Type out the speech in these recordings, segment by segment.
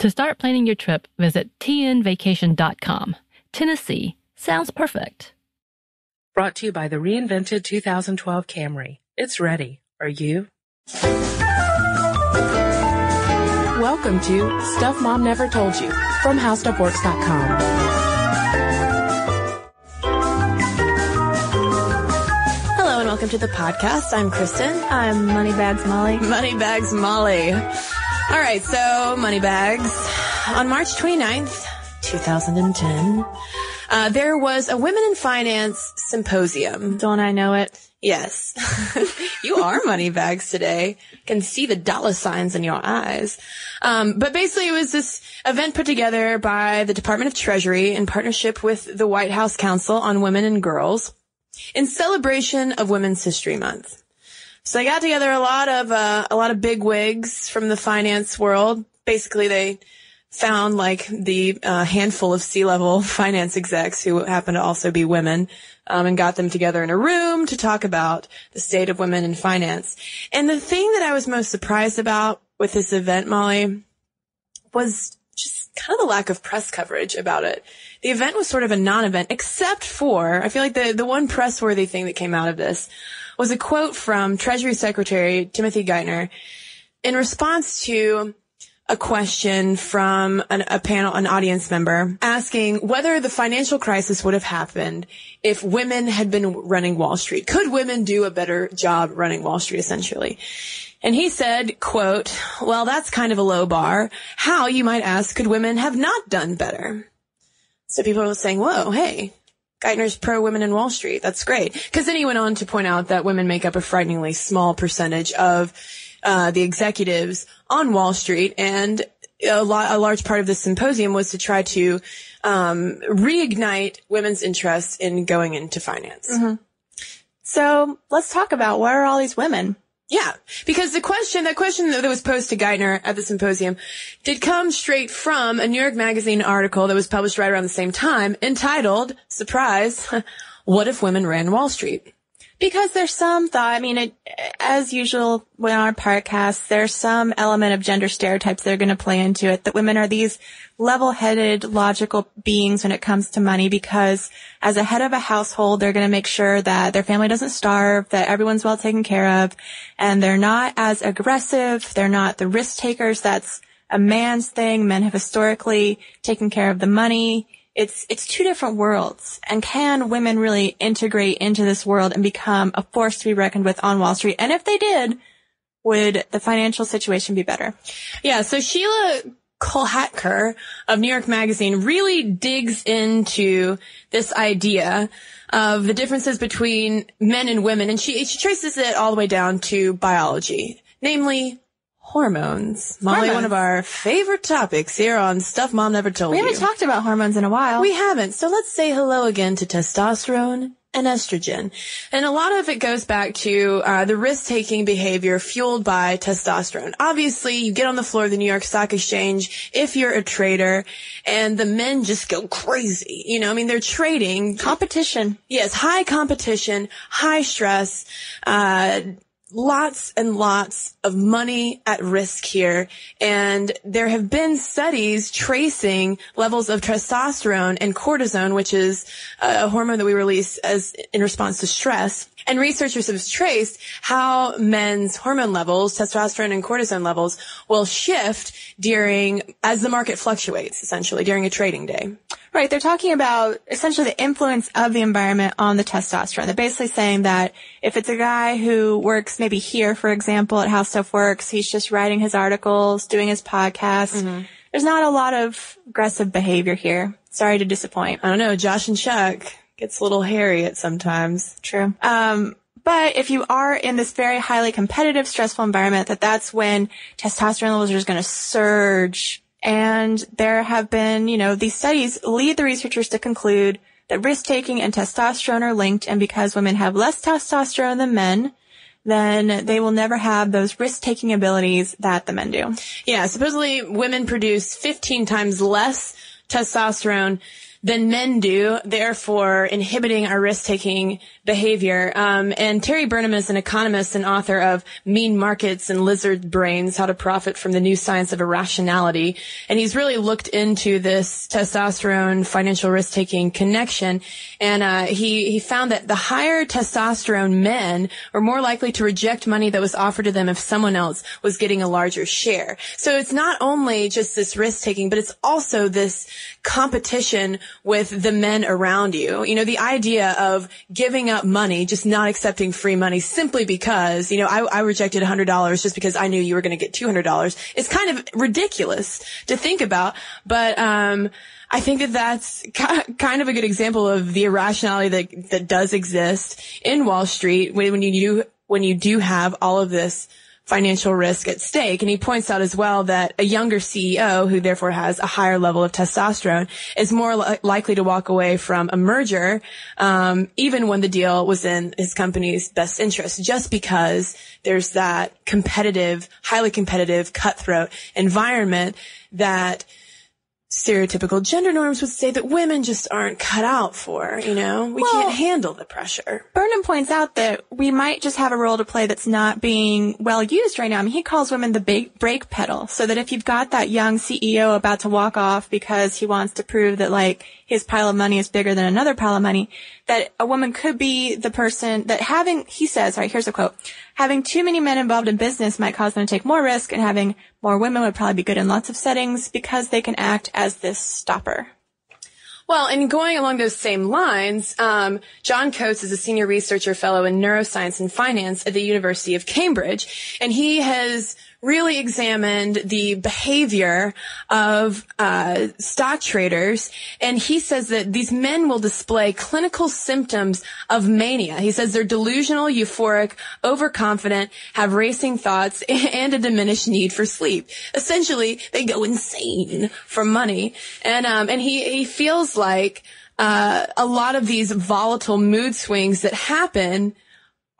To start planning your trip, visit tnvacation.com. Tennessee sounds perfect. Brought to you by the reinvented 2012 Camry. It's ready. Are you? Welcome to Stuff Mom Never Told You from HowStuffWorks.com. Hello and welcome to the podcast. I'm Kristen. I'm Moneybags Molly. Moneybags Molly. All right, so money bags. On March 29th, 2010, uh, there was a Women in Finance symposium. Don't I know it? Yes. you are money bags today. Can see the dollar signs in your eyes. Um, but basically it was this event put together by the Department of Treasury in partnership with the White House Council on Women and Girls in celebration of Women's History Month. So they got together a lot of uh, a lot of big wigs from the finance world. Basically, they found like the uh, handful of C-level finance execs who happen to also be women, um, and got them together in a room to talk about the state of women in finance. And the thing that I was most surprised about with this event, Molly, was just kind of the lack of press coverage about it. The event was sort of a non-event, except for, I feel like the, the one press-worthy thing that came out of this was a quote from Treasury Secretary Timothy Geithner in response to a question from an, a panel, an audience member asking whether the financial crisis would have happened if women had been running Wall Street. Could women do a better job running Wall Street, essentially? And he said, quote, well, that's kind of a low bar. How, you might ask, could women have not done better? So people were saying, whoa, hey, Geithner's pro women in Wall Street. That's great. Cause then he went on to point out that women make up a frighteningly small percentage of, uh, the executives on Wall Street and a, lot, a large part of this symposium was to try to, um, reignite women's interest in going into finance. So let's talk about where are all these women? Yeah, because the question, that question that was posed to Geithner at the symposium did come straight from a New York Magazine article that was published right around the same time entitled, surprise, What if Women Ran Wall Street? Because there's some thought, I mean, it, as usual with our podcast, there's some element of gender stereotypes that are going to play into it, that women are these level-headed, logical beings when it comes to money because as a head of a household, they're going to make sure that their family doesn't starve, that everyone's well taken care of, and they're not as aggressive, they're not the risk takers, that's a man's thing. Men have historically taken care of the money. It's, it's two different worlds. And can women really integrate into this world and become a force to be reckoned with on Wall Street? And if they did, would the financial situation be better? Yeah, so Sheelah Kolhatkar of New York Magazine really digs into this idea of the differences between men and women, and she, she traces it all the way down to biology, namely hormones. Molly, Hormones. one of our favorite topics here on Stuff Mom Never Told me. We haven't talked about hormones in a while. We haven't. So let's say hello again to testosterone and estrogen. And a lot of it goes back to uh, the risk-taking behavior fueled by testosterone. Obviously, you get on the floor of the New York Stock Exchange if you're a trader, and the men just go crazy. You know, I mean, they're trading competition. Yes, high competition, high stress, uh, lots and lots of money at risk here. And there have been studies tracing levels of testosterone and cortisone, which is a hormone that we release as in response to stress. And researchers have traced how men's hormone levels, testosterone and cortisone levels will shift during, as the market fluctuates, essentially, during a trading day. Right. They're talking about essentially the influence of the environment on the testosterone. They're basically saying that if it's a guy who works maybe here, for example, at How Stuff Works, he's just writing his articles, doing his podcast. Mm-hmm. There's not a lot of aggressive behavior here. Sorry to disappoint. I don't know. Josh and Chuck gets a little hairy at sometimes. True. Um, but if you are in this very highly competitive, stressful environment, that that's when testosterone levels are just going to surge. And there have been, you know, these studies lead the researchers to conclude that risk taking and testosterone are linked. And because women have less testosterone than men, then they will never have those risk taking abilities that the men do. Yeah. Supposedly women produce 15 times less testosterone than men do, therefore inhibiting our risk-taking behavior. Um, and Terry Burnham is an economist and author of Mean Markets and Lizard Brains, How to Profit from the New Science of Irrationality. And he's really looked into this testosterone financial risk-taking connection. And, uh, he, he found that the higher testosterone men were more likely to reject money that was offered to them if someone else was getting a larger share. So it's not only just this risk-taking, but it's also this competition with the men around you. You know, the idea of giving up money, just not accepting free money simply because, you know, I, I rejected $100 just because I knew you were going to get $200 It's kind of ridiculous to think about. But, um, I think that that's kind of a good example of the irrationality that, that does exist in Wall Street when you do, when you do have all of this financial risk at stake. And he points out as well that a younger CEO who therefore has a higher level of testosterone is more li- likely to walk away from a merger, um, even when the deal was in his company's best interest, just because there's that competitive, highly competitive, cutthroat environment that stereotypical gender norms would say that women just aren't cut out for, you know? We well, can't handle the pressure. Burnham points out that we might just have a role to play that's not being well used right now. I mean, he calls women the big brake pedal. So that if you've got that young CEO about to walk off because he wants to prove that like his pile of money is bigger than another pile of money, that a woman could be the person that having, he says, right, here's a quote, having too many men involved in business might cause them to take more risk and having more women would probably be good in lots of settings because they can act as this stopper. Well, and going along those same lines, um, John Coates is a senior researcher fellow in neuroscience and finance at the University of Cambridge, and he has really examined the behavior of uh, stock traders, and he says that these men will display clinical symptoms of mania. He says they're delusional, euphoric, overconfident, have racing thoughts, and a diminished need for sleep. Essentially, they go insane for money, and um, and he he feels like uh, a lot of these volatile mood swings that happen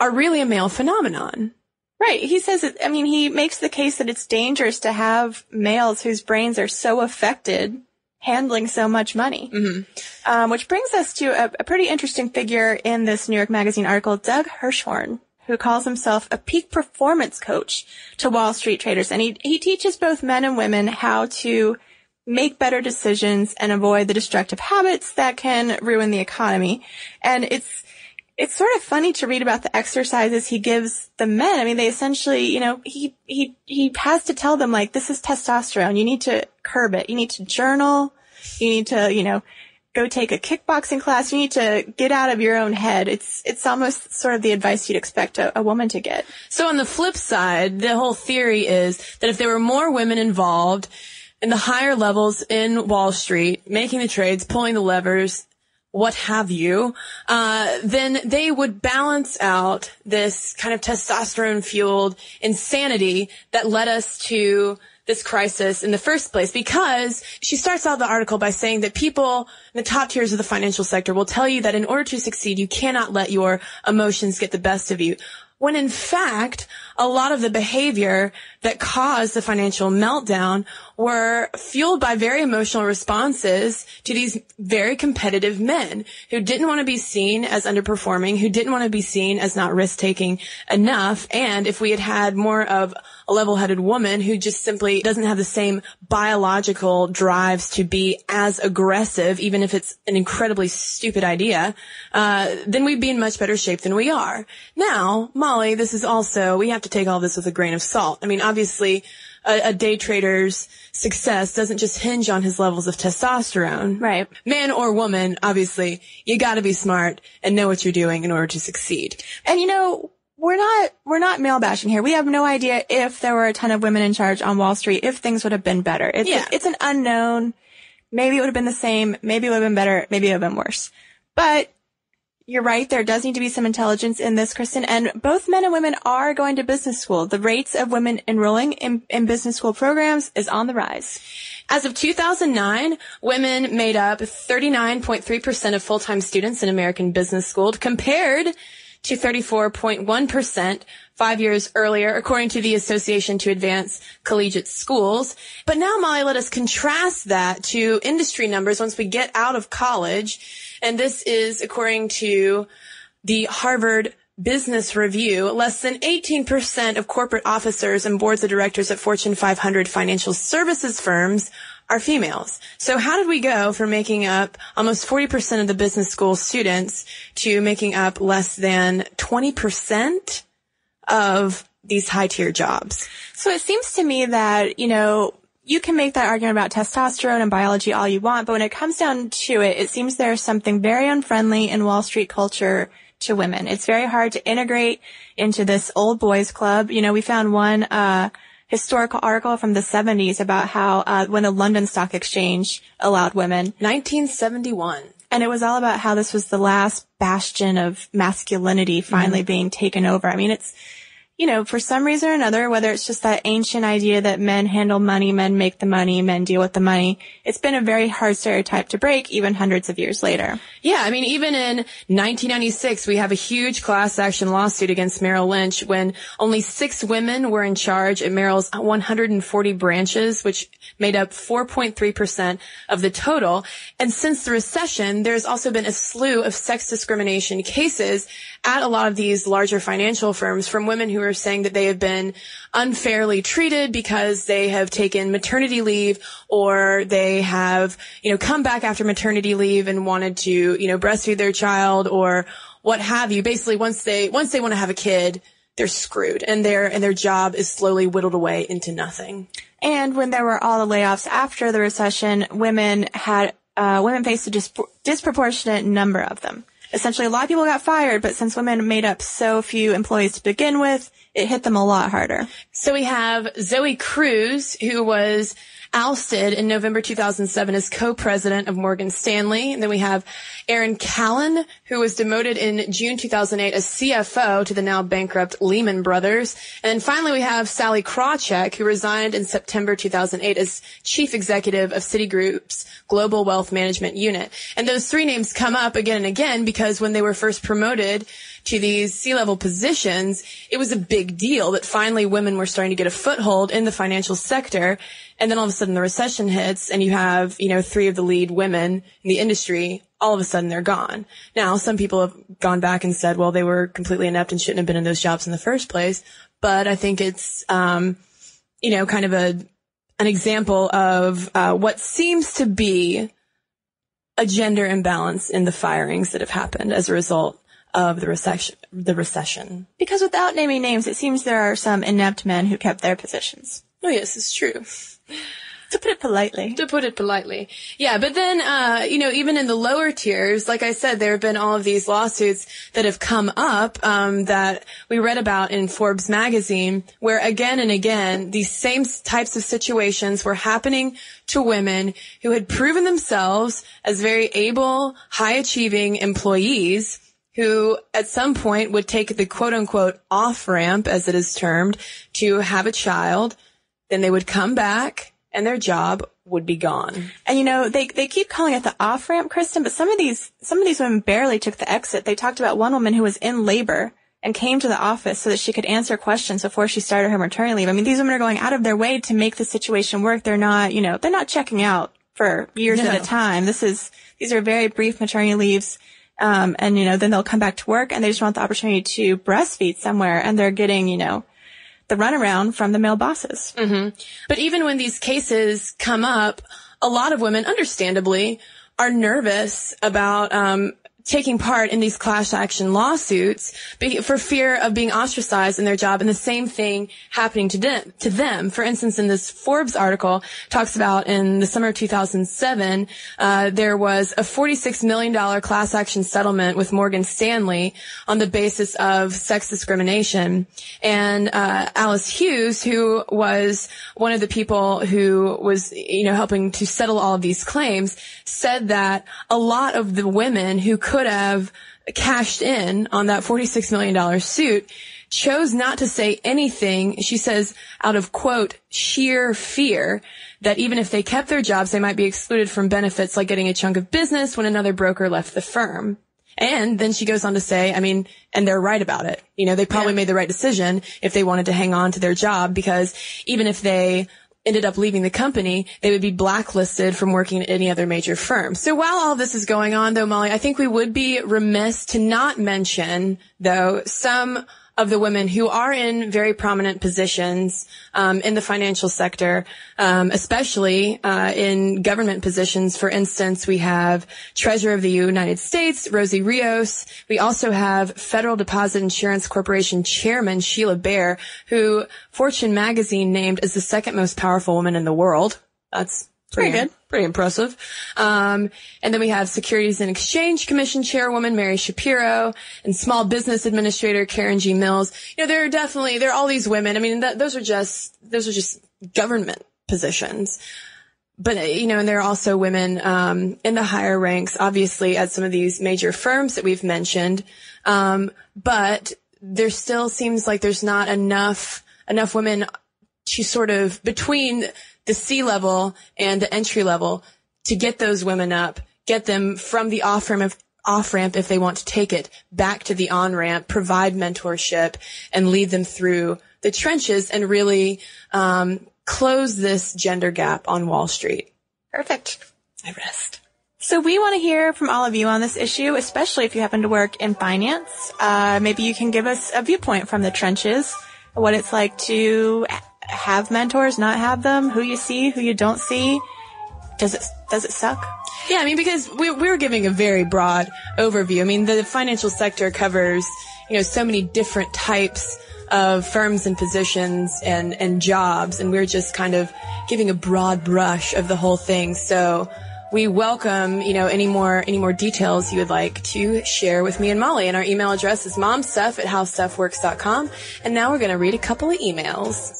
are really a male phenomenon. Right. He says it, I mean, he makes the case that it's dangerous to have males whose brains are so affected handling so much money. Mm-hmm. Um, which brings us to a, a, pretty interesting figure in this New York Magazine article, Doug Hirschhorn, who calls himself a peak performance coach to Wall Street traders. And he, he teaches both men and women how to make better decisions and avoid the destructive habits that can ruin the economy. And it's, it's sort of funny to read about the exercises he gives the men. I mean, they essentially, you know, he, he, he has to tell them like, this is testosterone. You need to curb it. You need to journal. You need to, you know, go take a kickboxing class. You need to get out of your own head. It's, it's almost sort of the advice you'd expect a, a woman to get. So on the flip side, the whole theory is that if there were more women involved, in the higher levels in Wall Street, making the trades, pulling the levers, what have you, uh, then they would balance out this kind of testosterone fueled insanity that led us to this crisis in the first place because she starts out the article by saying that people in the top tiers of the financial sector will tell you that in order to succeed, you cannot let your emotions get the best of you. When in fact, a lot of the behavior that caused the financial meltdown were fueled by very emotional responses to these very competitive men who didn't want to be seen as underperforming, who didn't want to be seen as not risk taking enough. And if we had had more of a level-headed woman who just simply doesn't have the same biological drives to be as aggressive, even if it's an incredibly stupid idea, uh, then we'd be in much better shape than we are. Now, Molly, this is also, we have to take all this with a grain of salt. I mean, obviously, a, a, day trader's success doesn't just hinge on his levels of testosterone. Right. Man or woman, obviously, you gotta be smart and know what you're doing in order to succeed. And you know, we're not, we're not male bashing here. We have no idea if there were a ton of women in charge on Wall Street, if things would have been better. It's, yeah. it's an unknown. Maybe it would have been the same. Maybe it would have been better. Maybe it would have been worse. But you're right. There does need to be some intelligence in this, Kristen. And both men and women are going to business school. The rates of women enrolling in, in business school programs is on the rise. As of 2009, women made up 39.3% of full-time students in American business school compared to 34.1% five years earlier, according to the Association to Advance Collegiate Schools. But now, Molly, let us contrast that to industry numbers once we get out of college. And this is according to the Harvard Business Review, less than 18% of corporate officers and boards of directors at Fortune 500 financial services firms are females. So how did we go from making up almost 40% of the business school students to making up less than 20% of these high tier jobs? So it seems to me that, you know, you can make that argument about testosterone and biology all you want, but when it comes down to it, it seems there's something very unfriendly in Wall Street culture to women. It's very hard to integrate into this old boys club. You know, we found one, uh, historical article from the 70s about how, uh, when the London Stock Exchange allowed women. 1971. And it was all about how this was the last bastion of masculinity finally mm-hmm. being taken over. I mean, it's, you know, for some reason or another, whether it's just that ancient idea that men handle money, men make the money, men deal with the money, it's been a very hard stereotype to break even hundreds of years later. Yeah, I mean, even in 1996, we have a huge class action lawsuit against Merrill Lynch when only six women were in charge at Merrill's 140 branches, which made up 4.3% of the total. And since the recession, there's also been a slew of sex discrimination cases at a lot of these larger financial firms from women who are saying that they have been unfairly treated because they have taken maternity leave or they have, you know, come back after maternity leave and wanted to, you know, breastfeed their child or what have you. Basically, once they, once they want to have a kid, they're screwed and their, and their job is slowly whittled away into nothing. And when there were all the layoffs after the recession, women had, uh, women faced a disp- disproportionate number of them essentially a lot of people got fired, but since women made up so few employees to begin with, it hit them a lot harder. So we have Zoe Cruz, who was ousted in November 2007 as co-president of Morgan Stanley. And then we have Erin Callan, who was demoted in June 2008 as CFO to the now bankrupt Lehman Brothers. And then finally we have Sallie Krawcheck, who resigned in September 2008 as chief executive of Citigroup's Global Wealth Management Unit. And those three names come up again and again because when they were first promoted to these C-level positions, it was a big deal that finally women were starting to get a foothold in the financial sector. And then all of a sudden the recession hits and you have, you know, three of the lead women in the industry. All of a sudden they're gone. Now some people have gone back and said, well, they were completely inept and shouldn't have been in those jobs in the first place. But I think it's, um, you know, kind of a, an example of, uh, what seems to be a gender imbalance in the firings that have happened as a result of the recession, the recession. Because without naming names, it seems there are some inept men who kept their positions. Oh yes, it's true. To put it politely. To put it politely. Yeah, but then, uh, you know, even in the lower tiers, like I said, there have been all of these lawsuits that have come up, um, that we read about in Forbes magazine, where again and again, these same types of situations were happening to women who had proven themselves as very able, high achieving employees, who at some point would take the quote unquote off ramp, as it is termed, to have a child. Then they would come back and their job would be gone. And you know, they, they keep calling it the off ramp, Kristen, but some of these, some of these women barely took the exit. They talked about one woman who was in labor and came to the office so that she could answer questions before she started her maternity leave. I mean, these women are going out of their way to make the situation work. They're not, you know, they're not checking out for years no. at a time. This is, these are very brief maternity leaves. Um, and you know, then they'll come back to work and they just want the opportunity to breastfeed somewhere and they're getting, you know, the runaround from the male bosses. Mm-hmm. But even when these cases come up, a lot of women, understandably, are nervous about um, taking part in these class action lawsuits for fear of being ostracized in their job and the same thing happening to them, to them. For instance, in this Forbes article talks about in the summer of 2007, uh, there was a $46 million class action settlement with Morgan Stanley on the basis of sex discrimination. And, uh, Alice Hughes, who was one of the people who was, you know, helping to settle all of these claims, said that a lot of the women who could could have cashed in on that $46 million suit chose not to say anything. She says out of quote, sheer fear that even if they kept their jobs, they might be excluded from benefits like getting a chunk of business when another broker left the firm. And then she goes on to say, I mean, and they're right about it. You know, they probably yeah. made the right decision if they wanted to hang on to their job because even if they ended up leaving the company, they would be blacklisted from working at any other major firm. So while all this is going on though, Molly, I think we would be remiss to not mention though some of the women who are in very prominent positions um, in the financial sector, um, especially uh, in government positions. For instance, we have Treasurer of the United States, Rosie Rios. We also have Federal Deposit Insurance Corporation Chairman Sheila Bair, who Fortune magazine named as the second most powerful woman in the world. That's Pretty, good. Pretty impressive. Um, and then we have Securities and Exchange Commission Chairwoman Mary Schapiro and Small Business Administrator Karen G. Mills. You know, there are definitely, there are all these women. I mean, that, those are just, those are just government positions. But, you know, and there are also women, um, in the higher ranks, obviously at some of these major firms that we've mentioned. Um, but there still seems like there's not enough, enough women to sort of between the C level and the entry level to get those women up, get them from the off ramp off ramp if they want to take it back to the on ramp, provide mentorship and lead them through the trenches and really um, close this gender gap on Wall Street. Perfect. I rest. So we want to hear from all of you on this issue, especially if you happen to work in finance. Uh, maybe you can give us a viewpoint from the trenches, what it's like to have mentors, not have them, who you see, who you don't see. Does it, does it suck? Yeah, I mean, because we, we were giving a very broad overview. I mean, the financial sector covers, you know, so many different types of firms and positions and, and jobs, and we're just kind of giving a broad brush of the whole thing. So, we welcome, you know, any more, any more details you would like to share with me and Molly. And our email address is momstuff at howstuffworks.com. And now we're going to read a couple of emails.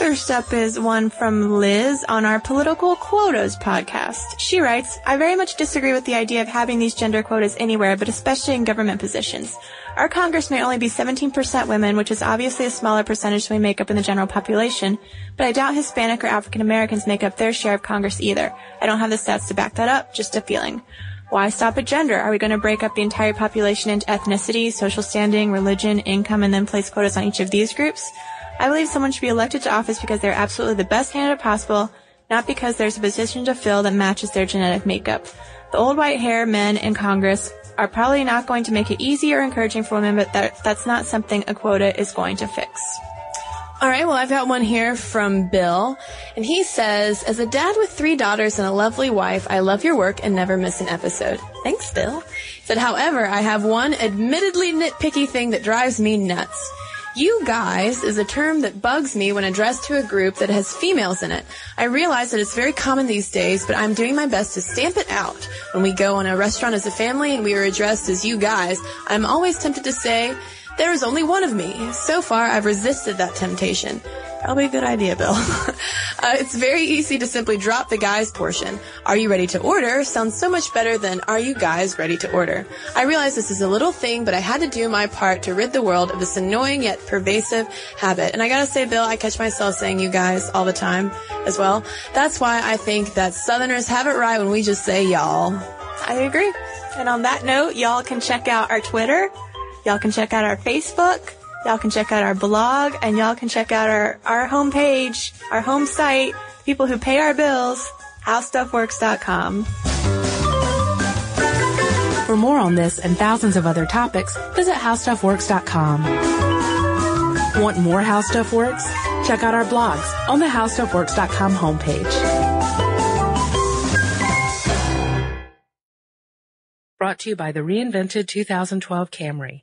First up is one from Liz on our Political Quotas podcast. She writes, I very much disagree with the idea of having these gender quotas anywhere, but especially in government positions. Our Congress may only be 17% women, which is obviously a smaller percentage than we make up in the general population, but I doubt Hispanic or African Americans make up their share of Congress either. I don't have the stats to back that up, just a feeling. Why stop at gender? Are we going to break up the entire population into ethnicity, social standing, religion, income, and then place quotas on each of these groups? I believe someone should be elected to office because they're absolutely the best candidate possible, not because there's a position to fill that matches their genetic makeup. The old white hair men in Congress are probably not going to make it easy or encouraging for women, but that, that's not something a quota is going to fix. All right, well, I've got one here from Bill, and he says, As a dad with three daughters and a lovely wife, I love your work and never miss an episode. Thanks, Bill. He said, however, I have one admittedly nitpicky thing that drives me nuts. You guys is a term that bugs me when addressed to a group that has females in it. I realize that it's very common these days, but I'm doing my best to stamp it out. When we go on a restaurant as a family and we are addressed as you guys, I'm always tempted to say, there is only one of me. So far, I've resisted that temptation. Probably a good idea, Bill. uh, it's very easy to simply drop the guys portion. Are you ready to order? Sounds so much better than are you guys ready to order? I realize this is a little thing, but I had to do my part to rid the world of this annoying yet pervasive habit. And I gotta say, Bill, I catch myself saying you guys all the time as well. That's why I think that Southerners have it right when we just say y'all. I agree. And on that note, y'all can check out our Twitter. Y'all can check out our Facebook. Y'all can check out our blog and y'all can check out our, our homepage, our home site, people who pay our bills, howstuffworks.com. For more on this and thousands of other topics, visit howstuffworks.com. Want more How Stuff Works? Check out our blogs on the howstuffworks.com homepage. Brought to you by the reinvented 2012 Camry.